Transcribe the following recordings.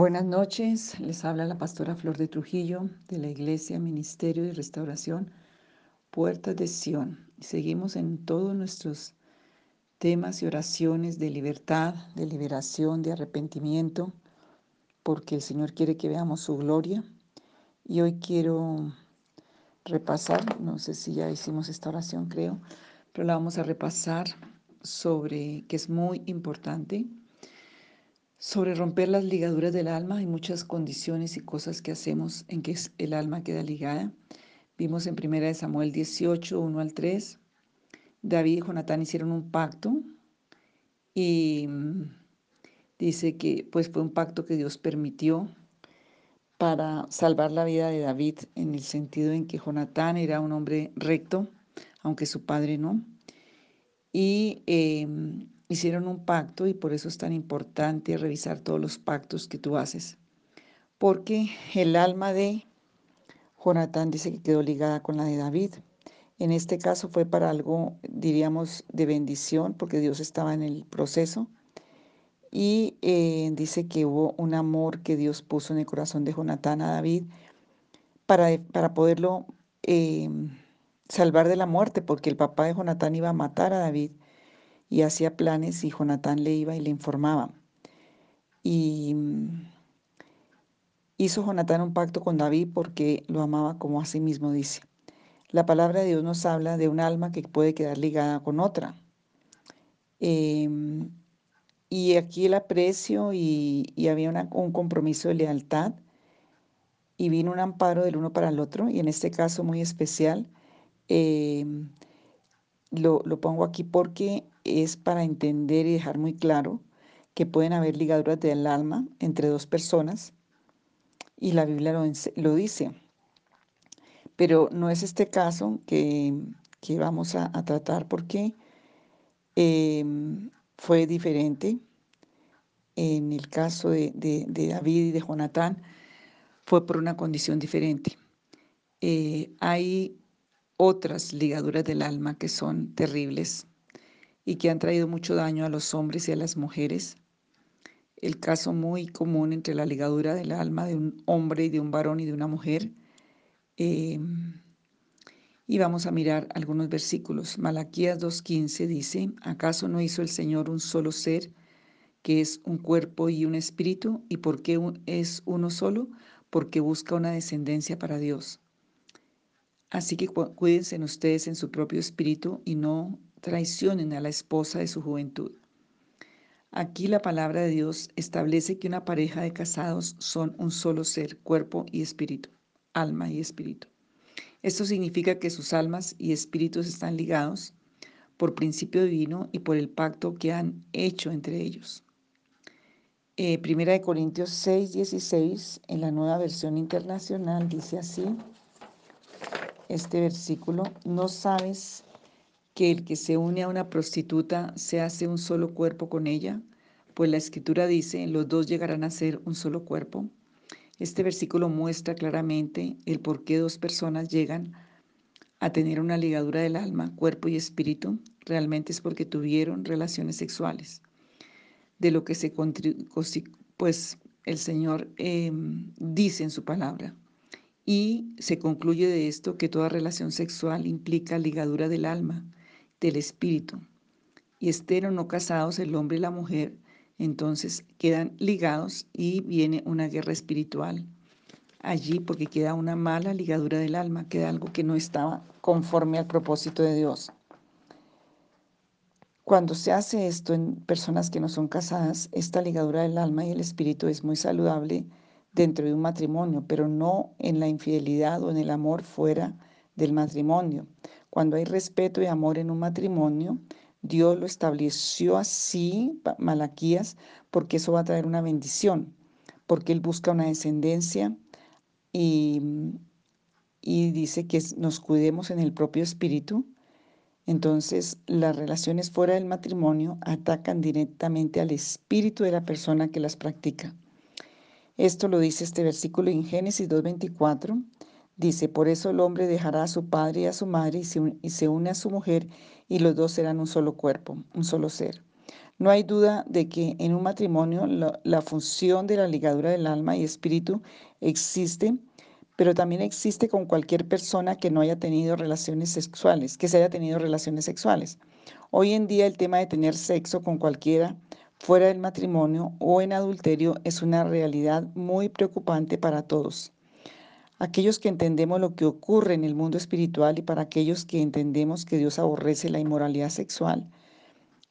Buenas noches, les habla la pastora Flor de Trujillo de la Iglesia Ministerio de Restauración Puertas de Sión. Seguimos en todos nuestros temas y oraciones de libertad, de liberación, de arrepentimiento, porque el Señor quiere que veamos su gloria. Y hoy quiero repasar, no sé si ya hicimos esta oración, creo, pero la vamos a repasar sobre que es muy importante sobre romper las ligaduras del alma, hay muchas condiciones y cosas que hacemos en que el alma queda ligada. Vimos en 1 Samuel 18, 1 al 3, David y Jonatán hicieron un pacto y mm, dice que pues fue un pacto que Dios permitió para salvar la vida de David en el sentido en que Jonatán era un hombre recto, aunque su padre no. Y em, hicieron un pacto y por eso es tan importante revisar todos los pactos que tú haces. Porque el alma de Jonatán dice que quedó ligada con la de David. En este caso fue para algo, diríamos, de bendición, porque Dios estaba en el proceso. Y eh, dice que hubo un amor que Dios puso en el corazón de Jonatán a David para, para poderlo eh, salvar de la muerte, porque el papá de Jonatán iba a matar a David y hacía planes y Jonatán le iba y le informaba. Y mm, hizo Jonatán un pacto con David porque lo amaba como a sí mismo dice. La palabra de Dios nos habla de un alma que puede quedar ligada con otra. Em, y aquí el aprecio y, había un compromiso de lealtad y vino un amparo del uno para el otro y en este caso muy especial em, lo, lo pongo aquí porque es para entender y dejar muy claro que pueden haber ligaduras del alma entre dos personas y la Biblia lo, dice. Pero no es este caso que, vamos a, tratar porque em, fue diferente. En el caso de, David y de Jonatán fue por una condición diferente. Eh, hay otras ligaduras del alma que son terribles y que han traído mucho daño a los hombres y a las mujeres. El caso muy común entre la ligadura del alma de un hombre y de un varón y de una mujer. Em, y vamos a mirar algunos versículos. Malaquías 2.15 dice, ¿acaso no hizo el Señor un solo ser, que es un cuerpo y un espíritu? ¿Y por qué es uno solo? Porque busca una descendencia para Dios. Así que cuídense ustedes en su propio espíritu y no traicionen a la esposa de su juventud. Aquí la palabra de Dios establece que una pareja de casados son un solo ser, cuerpo y espíritu, alma y espíritu. Esto significa que sus almas y espíritus están ligados por principio divino y por el pacto que han hecho entre ellos. Eh, primera de Corintios 6, 16, en la nueva versión internacional, dice así, este versículo, no sabes que el que se une a una prostituta se hace un solo cuerpo con ella? Pues la escritura dice, los dos llegarán a ser un solo cuerpo. Este versículo muestra claramente el por qué dos personas llegan a tener una ligadura del alma, cuerpo y espíritu. Realmente es porque tuvieron relaciones sexuales. De lo que se pues el Señor em, dice en su palabra. Y se concluye de esto que toda relación sexual implica ligadura del alma del espíritu. Y estén o no casados el hombre y la mujer, entonces quedan ligados y viene una guerra espiritual allí porque queda una mala ligadura del alma, queda algo que no estaba conforme al propósito de Dios. Cuando se hace esto en personas que no son casadas, esta ligadura del alma y el espíritu es muy saludable dentro de un matrimonio, pero no en la infidelidad o en el amor fuera del matrimonio. Cuando hay respeto y amor en un matrimonio, Dios lo estableció así, Malaquías, porque eso va a traer una bendición, porque Él busca una descendencia y, y dice que nos cuidemos en el propio espíritu. Entonces, las relaciones fuera del matrimonio atacan directamente al espíritu de la persona que las practica. Esto lo dice este versículo en Génesis 2.24 Dice, por eso el hombre dejará a su padre y a su madre y se, une a su mujer y los dos serán un solo cuerpo, un solo ser. No hay duda de que en un matrimonio la, la, función de la ligadura del alma y espíritu existe, pero también existe con cualquier persona que no haya tenido relaciones sexuales, que se haya tenido relaciones sexuales. Hoy en día el tema de tener sexo con cualquiera fuera del matrimonio o en adulterio es una realidad muy preocupante para todos. Aquellos que entendemos lo que ocurre en el mundo espiritual y para aquellos que entendemos que Dios aborrece la inmoralidad sexual,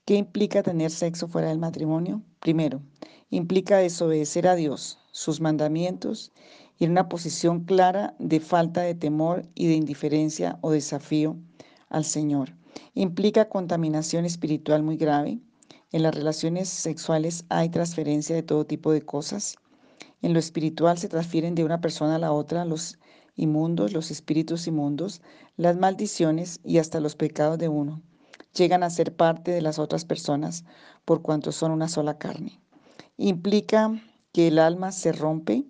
¿qué implica tener sexo fuera del matrimonio? Primero, implica desobedecer a Dios, sus mandamientos y en una posición clara de falta de temor y de indiferencia o desafío al Señor. Implica contaminación espiritual muy grave, en las relaciones sexuales hay transferencia de todo tipo de cosas. En lo espiritual se transfieren de una persona a la otra los inmundos, los espíritus inmundos, las maldiciones y hasta los pecados de uno. Llegan a ser parte de las otras personas por cuanto son una sola carne. Implica que el alma se rompe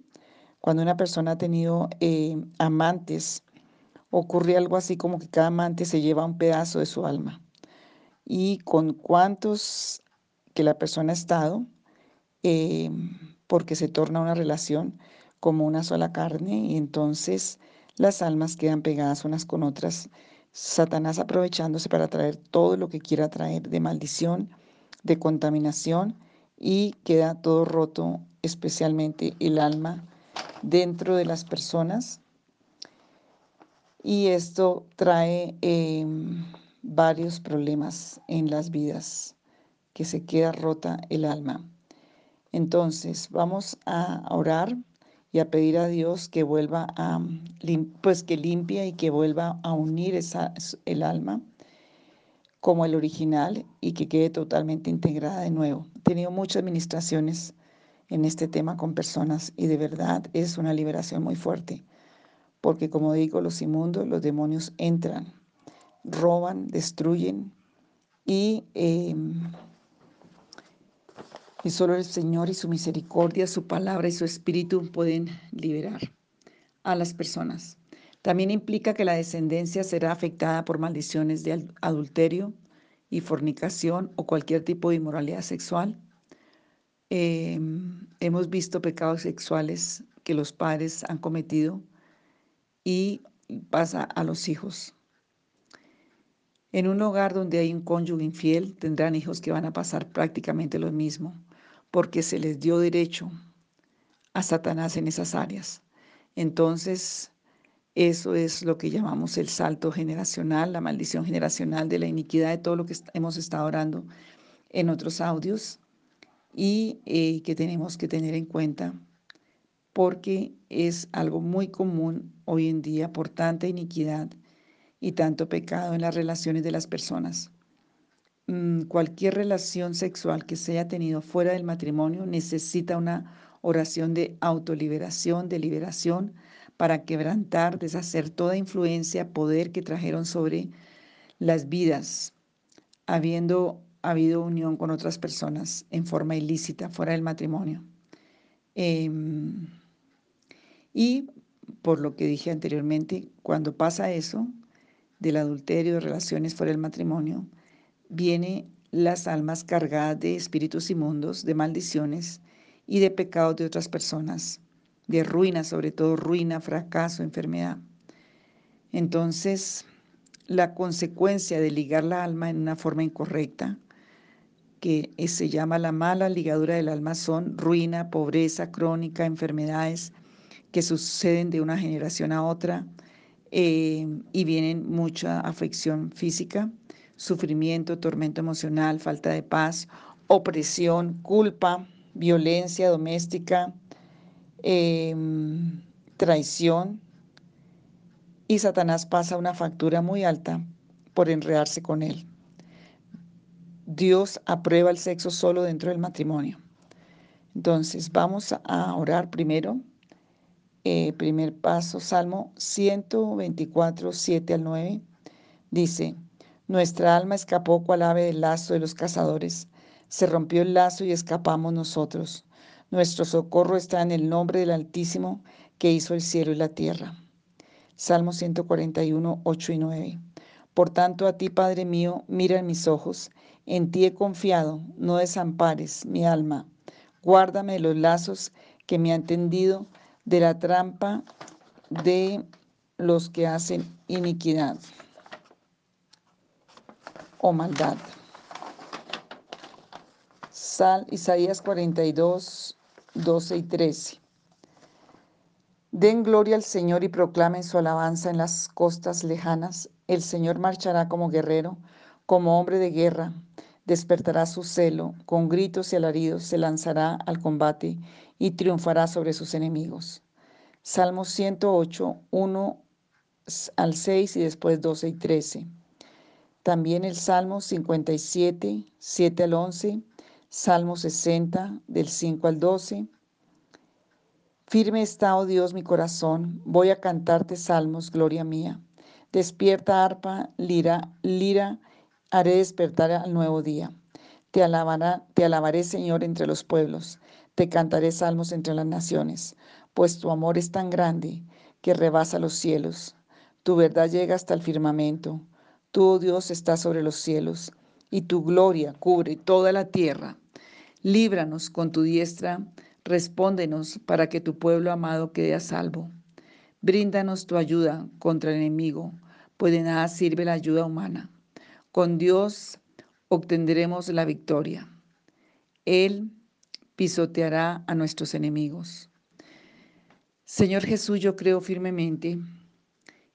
cuando una persona ha tenido eh, amantes. Ocurre algo así como que cada amante se lleva un pedazo de su alma. Y con cuántos que la persona ha estado, eh, porque se torna una relación como una sola carne y entonces las almas quedan pegadas unas con otras. Satanás aprovechándose para traer todo lo que quiera traer de maldición, de contaminación y queda todo roto, especialmente el alma dentro de las personas. Y esto trae eh, varios problemas en las vidas que se queda rota el alma. Entonces, vamos a orar y a pedir a Dios que vuelva a, pues que limpie y que vuelva a unir el alma como el original y que quede totalmente integrada de nuevo. He tenido muchas administraciones en este tema con personas y de verdad es una liberación muy fuerte, porque como digo, los inmundos, los demonios entran, roban, destruyen y em, y solo el Señor y su misericordia, su palabra y su espíritu pueden liberar a las personas. También implica que la descendencia será afectada por maldiciones de adulterio y fornicación o cualquier tipo de inmoralidad sexual. Em, hemos visto pecados sexuales que los padres han cometido y pasa a los hijos. En un hogar donde hay un cónyuge infiel tendrán hijos que van a pasar prácticamente lo mismo porque se les dio derecho a Satanás en esas áreas. Entonces, eso es lo que llamamos el salto generacional, la maldición generacional de la iniquidad de todo lo que hemos estado orando en otros audios y eh, que tenemos que tener en cuenta porque es algo muy común hoy en día por tanta iniquidad y tanto pecado en las relaciones de las personas. Mm, cualquier relación sexual que se haya tenido fuera del matrimonio necesita una oración de autoliberación, de liberación, para quebrantar, deshacer toda influencia, poder que trajeron sobre las vidas, habiendo habido unión con otras personas en forma ilícita, fuera del matrimonio. Em, y por lo que dije anteriormente, cuando pasa eso, del adulterio, de relaciones fuera del matrimonio, viene las almas cargadas de espíritus inmundos, de maldiciones y de pecados de otras personas, de ruina, sobre todo ruina, fracaso, enfermedad. Entonces, la consecuencia de ligar la alma en una forma incorrecta, que se llama la mala ligadura del alma, son ruina, pobreza crónica, enfermedades que suceden de una generación a otra eh, y vienen mucha afección física sufrimiento, tormento emocional, falta de paz, opresión, culpa, violencia doméstica, em, traición. Y Satanás pasa una factura muy alta por enredarse con él. Dios aprueba el sexo solo dentro del matrimonio. Entonces vamos a orar primero. Eh, primer paso, Salmo 124, 7 al 9. Dice, nuestra alma escapó cual ave del lazo de los cazadores. Se rompió el lazo y escapamos nosotros. Nuestro socorro está en el nombre del Altísimo que hizo el cielo y la tierra. Salmo 141, 8 y 9. Por tanto, a ti, Padre mío, mira en mis ojos. En ti he confiado, no desampares mi alma. Guárdame de los lazos que me han tendido, de la trampa de los que hacen iniquidad o maldad. Sal Isaías 42, 12 y 13. Den gloria al Señor y proclamen su alabanza en las costas lejanas. El Señor marchará como guerrero, como hombre de guerra. Despertará su celo, con gritos y alaridos se lanzará al combate y triunfará sobre sus enemigos. Salmo 108, 1 al 6 y después 12 y 13. También el Salmo 57, 7 al 11 Salmo 60, del 5 al 12. Firme está, oh Dios, mi corazón, voy a cantarte salmos, gloria mía. Despierta, arpa, lira, lira, haré despertar al nuevo día. Te, alabaré, Señor, entre los pueblos, te cantaré salmos entre las naciones, pues tu amor es tan grande que rebasa los cielos. Tu verdad llega hasta el firmamento. Tú, oh Dios, estás sobre los cielos y tu gloria cubre toda la tierra. Líbranos con tu diestra, respóndenos para que tu pueblo amado quede a salvo. Bríndanos tu ayuda contra el enemigo, pues de nada sirve la ayuda humana. Con Dios obtendremos la victoria. Él pisoteará a nuestros enemigos. Señor Jesús, yo creo firmemente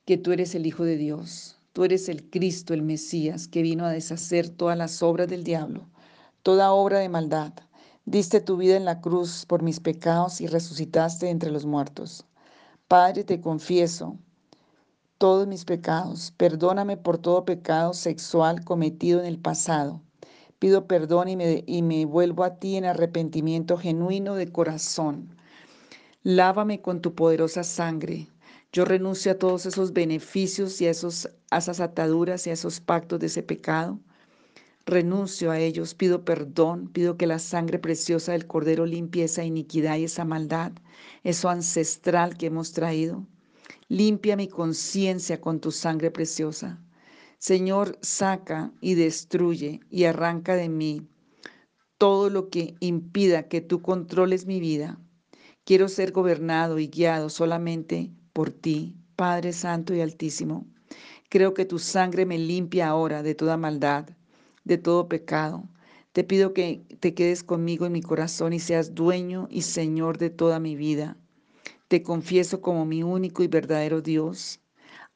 que tú eres el Hijo de Dios Tú eres el Cristo, el Mesías, que vino a deshacer todas las obras del diablo, toda obra de maldad. Diste tu vida en la cruz por mis pecados y resucitaste entre los muertos. Padre, te confieso todos mis pecados. Perdóname por todo pecado sexual cometido en el pasado. Pido perdón y me, vuelvo a ti en arrepentimiento genuino de corazón. Lávame con tu poderosa sangre yo renuncio a todos esos beneficios y a, esos, esas ataduras y a esos pactos de ese pecado. Renuncio a ellos, pido perdón, pido que la sangre preciosa del Cordero limpie esa iniquidad y esa maldad, eso ancestral que hemos traído. Limpia mi conciencia con tu sangre preciosa. Señor, saca y destruye y arranca de mí todo lo que impida que tú controles mi vida. Quiero ser gobernado y guiado solamente por ti, Padre Santo y Altísimo. Creo que tu sangre me limpia ahora de toda maldad, de todo pecado. Te pido que te quedes conmigo en mi corazón y seas dueño y Señor de toda mi vida. Te confieso como mi único y verdadero Dios.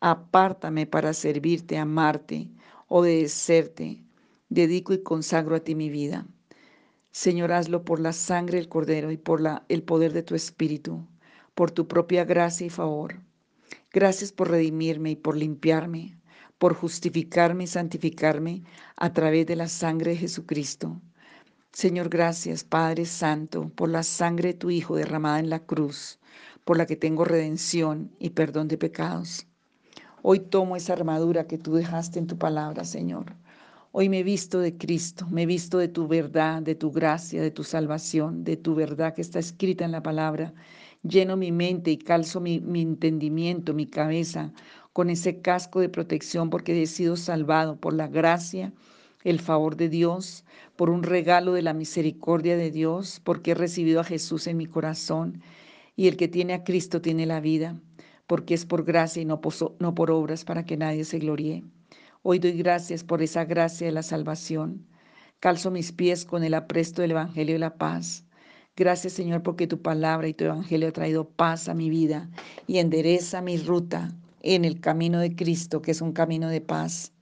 Apártame para servirte, amarte, obedecerte. Dedico y consagro a ti mi vida. Señor, hazlo por la sangre del Cordero y por el poder de tu Espíritu por tu propia gracia y favor. Gracias por redimirme y por limpiarme, por justificarme y santificarme a través de la sangre de Jesucristo. Señor, gracias, Padre Santo, por la sangre de tu Hijo derramada en la cruz, por la que tengo redención y perdón de pecados. Hoy tomo esa armadura que tú dejaste en tu palabra, Señor. Hoy me he visto de Cristo, me visto de tu verdad, de tu gracia, de tu salvación, de tu verdad que está escrita en la palabra lleno mi mente y calzo mi, entendimiento, mi cabeza con ese casco de protección porque he sido salvado por la gracia, el favor de Dios, por un regalo de la misericordia de Dios, porque he recibido a Jesús en mi corazón y el que tiene a Cristo tiene la vida, porque es por gracia y no por, no por obras para que nadie se gloríe. Hoy doy gracias por esa gracia de la salvación. Calzo mis pies con el apresto del Evangelio de la paz Gracias Señor porque tu palabra y tu evangelio ha traído paz a mi vida y endereza mi ruta en el camino de Cristo, que es un camino de paz.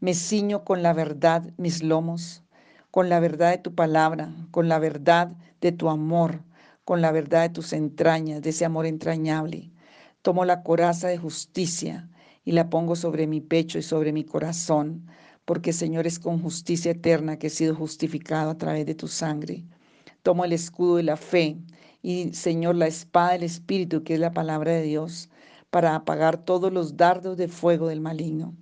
Me ciño con la verdad mis lomos, con la verdad de tu palabra, con la verdad de tu amor, con la verdad de tus entrañas, de ese amor entrañable. Tomo la coraza de justicia y la pongo sobre mi pecho y sobre mi corazón, porque Señor es con justicia eterna que he sido justificado a través de tu sangre. Tomo el escudo de la fe y, Señor, la espada del Espíritu, que es la palabra de Dios, para apagar todos los dardos de fuego del maligno.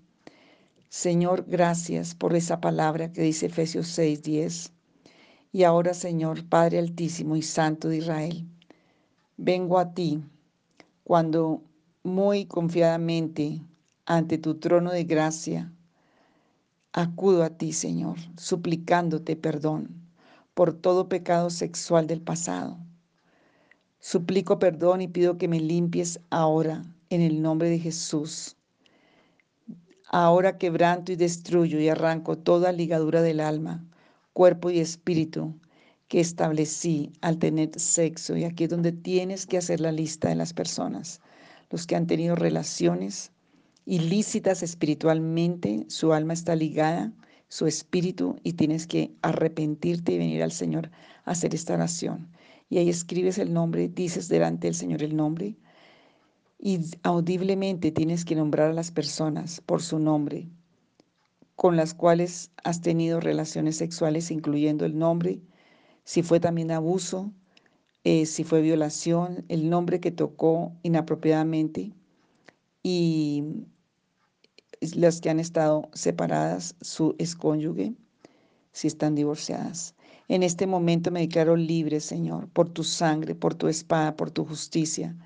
Señor, gracias por esa palabra que dice Efesios 6:10. Y ahora, Señor, Padre Altísimo y Santo de Israel, vengo a ti cuando muy confiadamente ante tu trono de gracia Acudo a ti, Señor, suplicándote perdón por todo pecado sexual del pasado. Suplico perdón y pido que me limpies ahora en el nombre de Jesús. Ahora quebranto y destruyo y arranco toda ligadura del alma, cuerpo y espíritu que establecí al tener sexo. Y aquí es donde tienes que hacer la lista de las personas, los que han tenido relaciones ilícitas espiritualmente, su alma está ligada, su espíritu, y tienes que arrepentirte y venir al Señor a hacer esta oración. Y ahí escribes el nombre, dices delante del Señor el nombre, y audiblemente tienes que nombrar a las personas por su nombre con las cuales has tenido relaciones sexuales, incluyendo el nombre, si fue también abuso, eh, si fue violación, el nombre que tocó inapropiadamente y las que han estado separadas, su excónyuge, si están divorciadas. En este momento me declaro libre, Señor, por tu sangre, por tu espada, por tu justicia,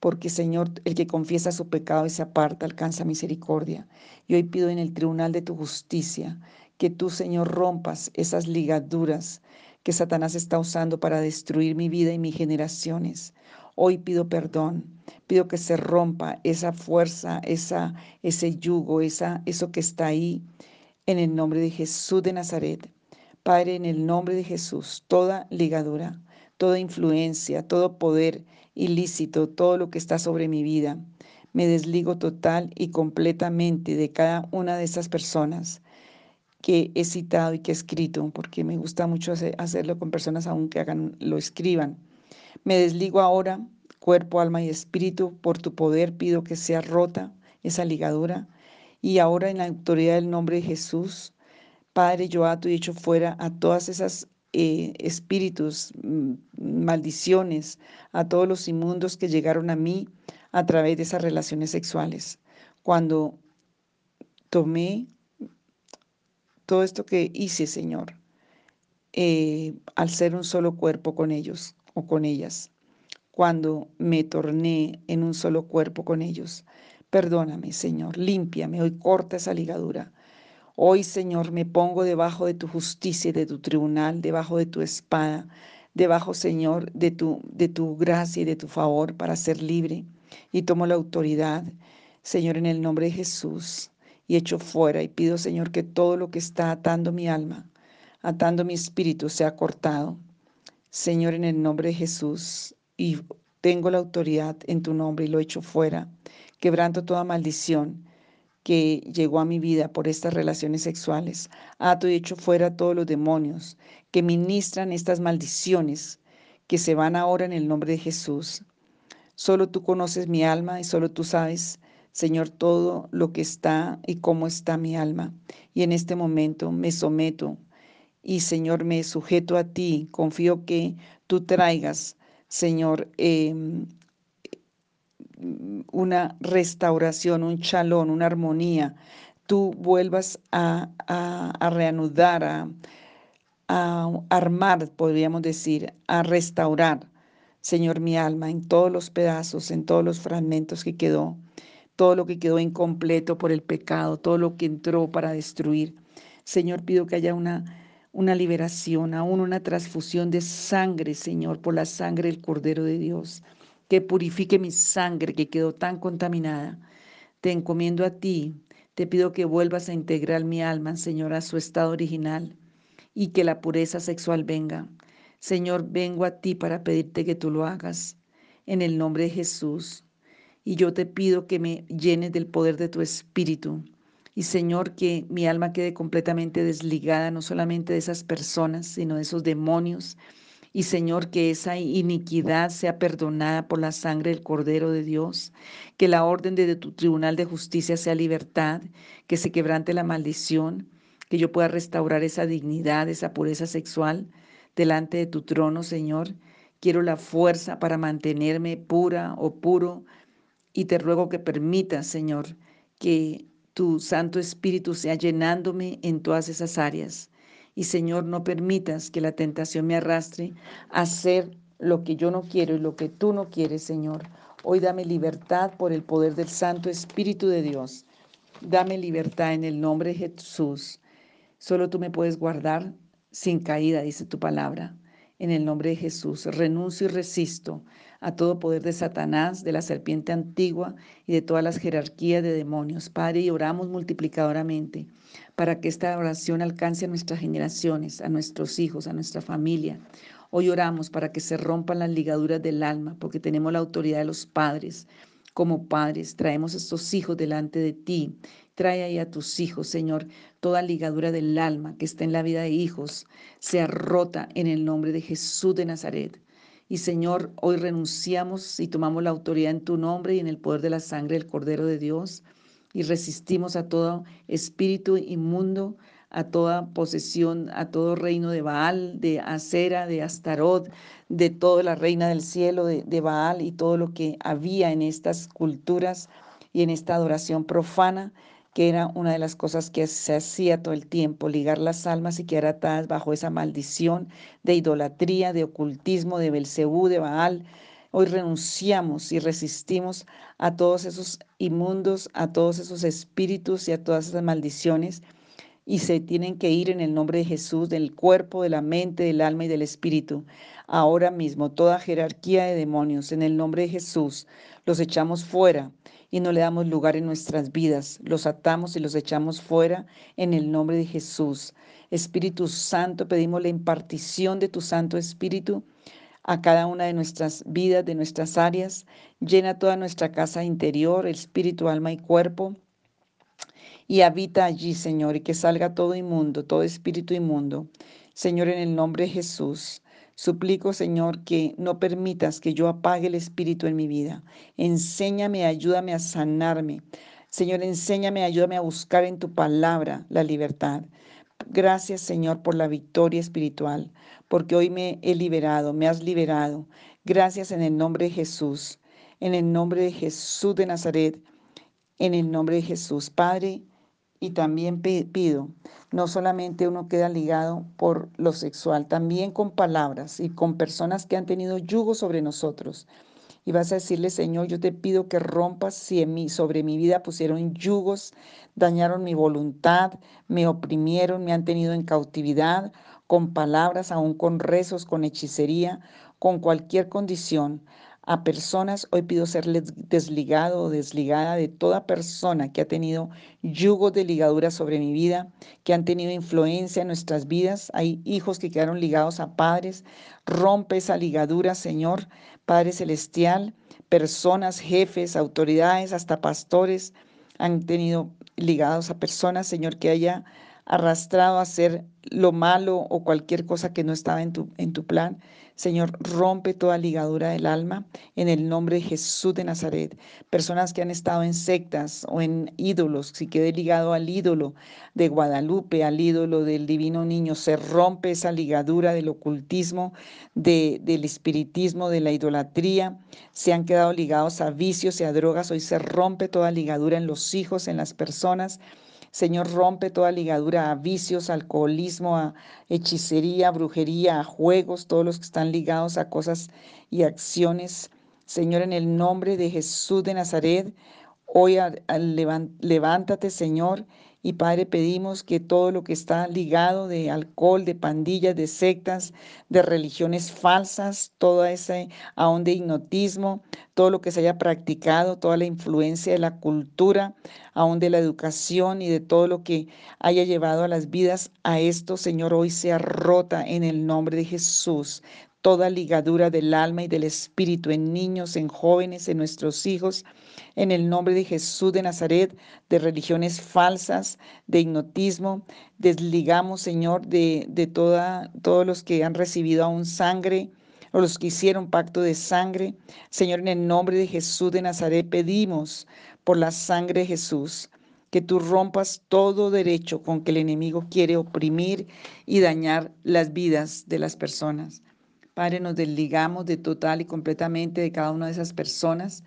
porque, Señor, el que confiesa su pecado y se aparta alcanza misericordia. Y hoy pido en el tribunal de tu justicia que tú, Señor, rompas esas ligaduras que Satanás está usando para destruir mi vida y mis generaciones. Hoy pido perdón, pido que se rompa esa fuerza, esa, ese yugo, esa, eso que está ahí, en el nombre de Jesús de Nazaret. Padre, en el nombre de Jesús, toda ligadura, toda influencia, todo poder ilícito, todo lo que está sobre mi vida, me desligo total y completamente de cada una de esas personas que he citado y que he escrito, porque me gusta mucho hacerlo con personas aún que hagan, lo escriban. Me desligo ahora, cuerpo, alma y espíritu, por tu poder pido que sea rota esa ligadura. Y ahora en la autoridad del nombre de Jesús, Padre, yo ato y echo fuera a todas esas eh, espíritus, mm, maldiciones, a todos los inmundos que llegaron a mí a través de esas relaciones sexuales. Cuando tomé todo esto que hice, Señor, eh, al ser un solo cuerpo con ellos o con ellas, cuando me torné en un solo cuerpo con ellos. Perdóname, Señor, límpiame, hoy corta esa ligadura. Hoy, Señor, me pongo debajo de tu justicia y de tu tribunal, debajo de tu espada, debajo, Señor, de tu, de tu gracia y de tu favor para ser libre. Y tomo la autoridad, Señor, en el nombre de Jesús, y echo fuera y pido, Señor, que todo lo que está atando mi alma, atando mi espíritu, sea cortado. Señor, en el nombre de Jesús, y tengo la autoridad en tu nombre y lo echo fuera, quebranto toda maldición que llegó a mi vida por estas relaciones sexuales. Ato y echo fuera todos los demonios que ministran estas maldiciones que se van ahora en el nombre de Jesús. Solo tú conoces mi alma y solo tú sabes, Señor, todo lo que está y cómo está mi alma. Y en este momento me someto y Señor, me sujeto a ti, confío que tú traigas, Señor, em, una restauración, un chalón, una armonía, tú vuelvas a, reanudar, a, a armar, podríamos decir, a restaurar, Señor, mi alma en todos los pedazos, en todos los fragmentos que quedó, todo lo que quedó incompleto por el pecado, todo lo que entró para destruir. Señor, pido que haya una una liberación, aún una transfusión de sangre, Señor, por la sangre del Cordero de Dios, que purifique mi sangre que quedó tan contaminada. Te encomiendo a ti, te pido que vuelvas a integrar mi alma, Señor, a su estado original y que la pureza sexual venga. Señor, vengo a ti para pedirte que tú lo hagas en el nombre de Jesús. Y yo te pido que me llenes del poder de tu Espíritu y Señor, que mi alma quede completamente desligada, no solamente de esas personas, sino de esos demonios. Y Señor, que esa iniquidad sea perdonada por la sangre del Cordero de Dios, que la orden de tu tribunal de justicia sea libertad, que se quebrante la maldición, que yo pueda restaurar esa dignidad, esa pureza sexual delante de tu trono, Señor. Quiero la fuerza para mantenerme pura o puro y te ruego que permitas, Señor, que tu Santo Espíritu sea llenándome en todas esas áreas. Y Señor, no permitas que la tentación me arrastre a hacer lo que yo no quiero y lo que tú no quieres, Señor. Hoy dame libertad por el poder del Santo Espíritu de Dios. Dame libertad en el nombre de Jesús. Solo tú me puedes guardar sin caída, dice tu palabra. En el nombre de Jesús, renuncio y resisto a todo poder de Satanás, de la serpiente antigua y de todas las jerarquías de demonios. Padre, y oramos multiplicadoramente para que esta oración alcance a nuestras generaciones, a nuestros hijos, a nuestra familia. Hoy oramos para que se rompan las ligaduras del alma, porque tenemos la autoridad de los padres. Como padres, traemos estos hijos delante de ti. Trae ahí a tus hijos, Señor, toda ligadura del alma que está en la vida de hijos, sea rota en el nombre de Jesús de Nazaret. Y Señor, hoy renunciamos y tomamos la autoridad en tu nombre y en el poder de la sangre del Cordero de Dios y resistimos a todo espíritu inmundo, a toda posesión, a todo reino de Baal, de Acera, de Astarot, de toda la reina del cielo, de, de Baal y todo lo que había en estas culturas y en esta adoración profana que era una de las cosas que se hacía todo el tiempo, ligar las almas y quedar atadas bajo esa maldición de idolatría, de ocultismo, de Belcebú, de Baal. Hoy renunciamos y resistimos a todos esos inmundos, a todos esos espíritus y a todas esas maldiciones y se tienen que ir en el nombre de Jesús, del cuerpo, de la mente, del alma y del espíritu. Ahora mismo, toda jerarquía de demonios, en el nombre de Jesús, los echamos fuera y no le damos lugar en nuestras vidas. Los atamos y los echamos fuera en el nombre de Jesús. Espíritu Santo, pedimos la impartición de tu Santo Espíritu a cada una de nuestras vidas, de nuestras áreas. Llena toda nuestra casa interior, espíritu, alma y cuerpo. Y habita allí, Señor, y que salga todo inmundo, todo espíritu inmundo. Señor, en el nombre de Jesús. Suplico, Señor, que no permitas que yo apague el espíritu en mi vida. Enséñame, ayúdame a sanarme. Señor, enséñame, ayúdame a buscar en tu palabra la libertad. Gracias, Señor, por la victoria espiritual, porque hoy me he liberado, me has liberado. Gracias en el nombre de Jesús, en el nombre de Jesús de Nazaret, en el nombre de Jesús. Padre, y también pido, no solamente uno queda ligado por lo sexual, también con palabras y con personas que han tenido yugo sobre nosotros. Y vas a decirle, Señor, yo te pido que rompas si en mí, sobre mi vida pusieron yugos, dañaron mi voluntad, me oprimieron, me han tenido en cautividad, con palabras, aún con rezos, con hechicería, con cualquier condición a personas. Hoy pido ser desligado o desligada de toda persona que ha tenido yugo de ligadura sobre mi vida, que han tenido influencia en nuestras vidas. Hay hijos que quedaron ligados a padres. Rompe esa ligadura, Señor, Padre Celestial. Personas, jefes, autoridades, hasta pastores han tenido ligados a personas, Señor, que haya arrastrado a hacer lo malo o cualquier cosa que no estaba en tu, en tu plan. Señor, rompe toda ligadura del alma en el nombre de Jesús de Nazaret. Personas que han estado en sectas o en ídolos, si quede ligado al ídolo de Guadalupe, al ídolo del divino niño, se rompe esa ligadura del ocultismo, de, del espiritismo, de la idolatría. Se han quedado ligados a vicios y a drogas. Hoy se rompe toda ligadura en los hijos, en las personas Señor, rompe toda ligadura a vicios, alcoholismo, a hechicería, brujería, a juegos, todos los que están ligados a cosas y acciones. Señor, en el nombre de Jesús de Nazaret, hoy levántate, Señor, y Padre, pedimos que todo lo que está ligado de alcohol, de pandillas, de sectas, de religiones falsas, todo ese aún de hipnotismo, todo lo que se haya practicado, toda la influencia de la cultura, aún de la educación y de todo lo que haya llevado a las vidas a esto, Señor, hoy sea rota en el nombre de Jesús toda ligadura del alma y del espíritu en niños, en jóvenes, en nuestros hijos, en el nombre de Jesús de Nazaret, de religiones falsas, de hipnotismo. Desligamos, Señor, de, de toda, todos los que han recibido aún sangre o los que hicieron pacto de sangre. Señor, en el nombre de Jesús de Nazaret pedimos por la sangre de Jesús que tú rompas todo derecho con que el enemigo quiere oprimir y dañar las vidas de las personas. Padre, nos desligamos de total y completamente de cada una de esas personas.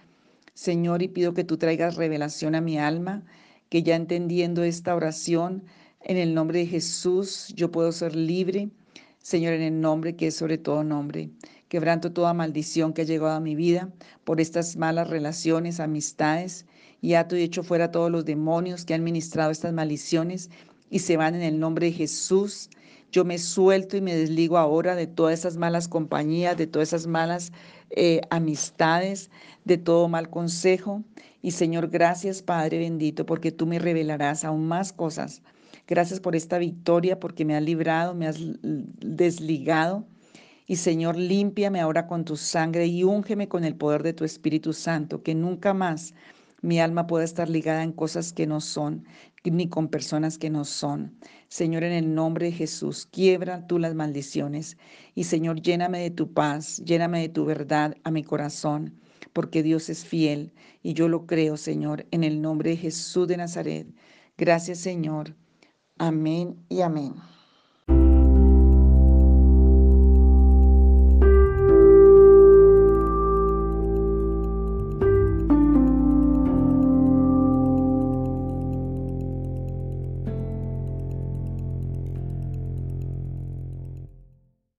Señor, y pido que tú traigas revelación a mi alma, que ya entendiendo esta oración, en el nombre de Jesús, yo puedo ser libre. Señor, en el nombre que es sobre todo nombre. Quebranto toda maldición que ha llegado a mi vida por estas malas relaciones, amistades, y ato y echo fuera todos los demonios que han ministrado estas maldiciones y se van en el nombre de Jesús. Yo me suelto y me desligo ahora de todas esas malas compañías, de todas esas malas eh, amistades, de todo mal consejo. Y Señor, gracias Padre bendito, porque tú me revelarás aún más cosas. Gracias por esta victoria, porque me has librado, me has desligado. Y Señor, límpiame ahora con tu sangre y úngeme con el poder de tu Espíritu Santo, que nunca más mi alma pueda estar ligada en cosas que no son, ni con personas que no son. Señor, en el nombre de Jesús, quiebra tú las maldiciones. Y Señor, lléname de tu paz, lléname de tu verdad a mi corazón, porque Dios es fiel y yo lo creo, Señor, en el nombre de Jesús de Nazaret. Gracias, Señor. Amén y amén.